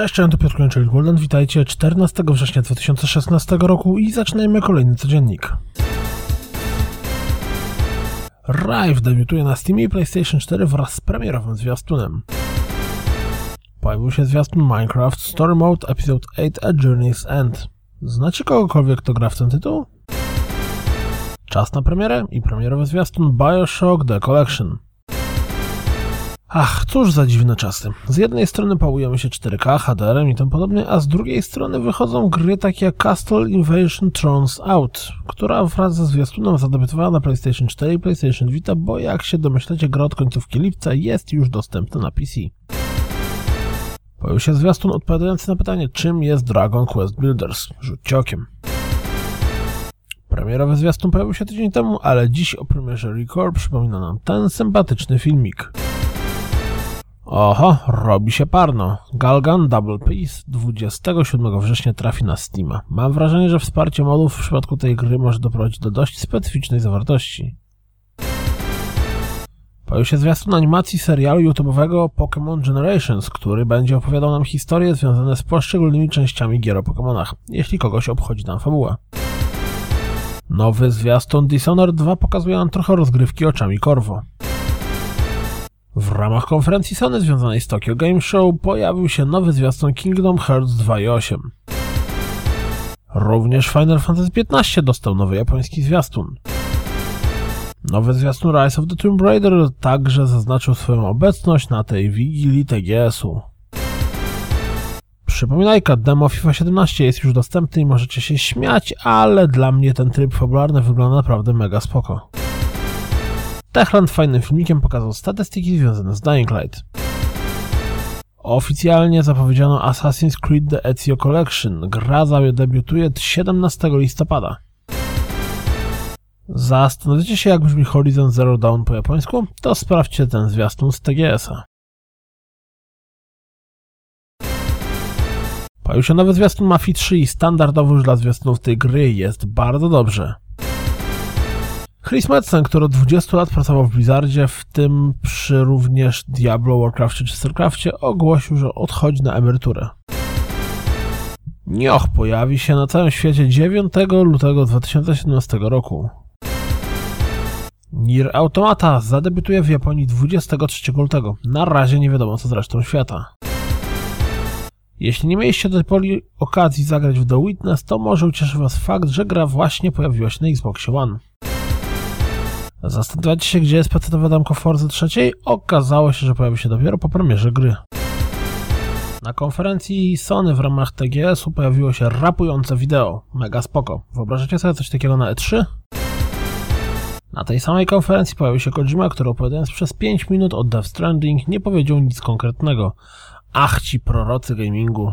Cześć, cześć, to Piotr Kończyk Golden. Witajcie 14 września 2016 roku i zaczynajmy kolejny codziennik. Rive debiutuje na Steamie i PlayStation 4 wraz z premierowym zwiastunem. Pojawił się zwiastun Minecraft Story Mode Episode 8 A Journey's End. Znacie kogokolwiek, kto gra w ten tytuł? Czas na premierę i premierowy zwiastun Bioshock The Collection. Ach, cóż za dziwne czasy. Z jednej strony pałujemy się 4K, HDR i tym podobnie, a z drugiej strony wychodzą gry takie jak Castle Invasion Thrones Out, która wraz ze zwiastunem zadebiutowała na PlayStation 4 i PlayStation Vita, bo jak się domyślacie, gra od końcówki lipca jest już dostępna na PC. Pojawił się zwiastun odpowiadający na pytanie, czym jest Dragon Quest Builders. Rzućcie okiem. Premierowy zwiastun pojawił się tydzień temu, ale dziś o premierze Record przypomina nam ten sympatyczny filmik. Oho, robi się parno. Galgan Double Peace 27 września trafi na Steama. Mam wrażenie, że wsparcie modów w przypadku tej gry może doprowadzić do dość specyficznej zawartości. Pojawił się zwiastun animacji serialu YouTube'owego Pokémon Generations, który będzie opowiadał nam historie związane z poszczególnymi częściami gier o Pokémonach, jeśli kogoś obchodzi tam fabuła. Nowy zwiastun Dishonored 2 pokazuje nam trochę rozgrywki oczami Corvo. W ramach konferencji Sony związanej z Tokyo Game Show pojawił się nowy zwiastun Kingdom Hearts 2.8. Również Final Fantasy XV dostał nowy japoński zwiastun. Nowy zwiastun Rise of the Tomb Raider także zaznaczył swoją obecność na tej wigilii TGS-u. Przypominajka, demo FIFA 17 jest już dostępny i możecie się śmiać, ale dla mnie ten tryb fabularny wygląda naprawdę mega spoko. Techland fajnym filmikiem pokazał statystyki związane z Dying Light. Oficjalnie zapowiedziano Assassin's Creed The Ezio Collection. Gra debiutuje 17 listopada. Zastanawiacie się jak brzmi Horizon Zero Dawn po japońsku? To sprawdźcie ten zwiastun z TGS-a. Pojawił się nowy zwiastun Mafii 3 i standardowo już dla zwiastunów tej gry jest bardzo dobrze. Chris Metzen, który od 20 lat pracował w Blizzardzie, w tym przy również Diablo, Warcraftie czy StarCraftie, ogłosił, że odchodzi na emeryturę. Nioch pojawi się na całym świecie 9 lutego 2017 roku. Nier Automata zadebiutuje w Japonii 23 lutego. Na razie nie wiadomo co z resztą świata. Jeśli nie mieliście do tej pory okazji zagrać w The Witness, to może ucieszy Was fakt, że gra właśnie pojawiła się na Xbox One. Zastanawiacie się, gdzie jest pecetowe damko Forza trzeciej? Okazało się, że pojawi się dopiero po premierze gry. Na konferencji Sony w ramach TGS-u pojawiło się rapujące wideo. Mega spoko. Wyobrażacie sobie coś takiego na E3? Na tej samej konferencji pojawił się Kojima, który opowiadając przez 5 minut o Death Stranding nie powiedział nic konkretnego. Ach ci prorocy gamingu.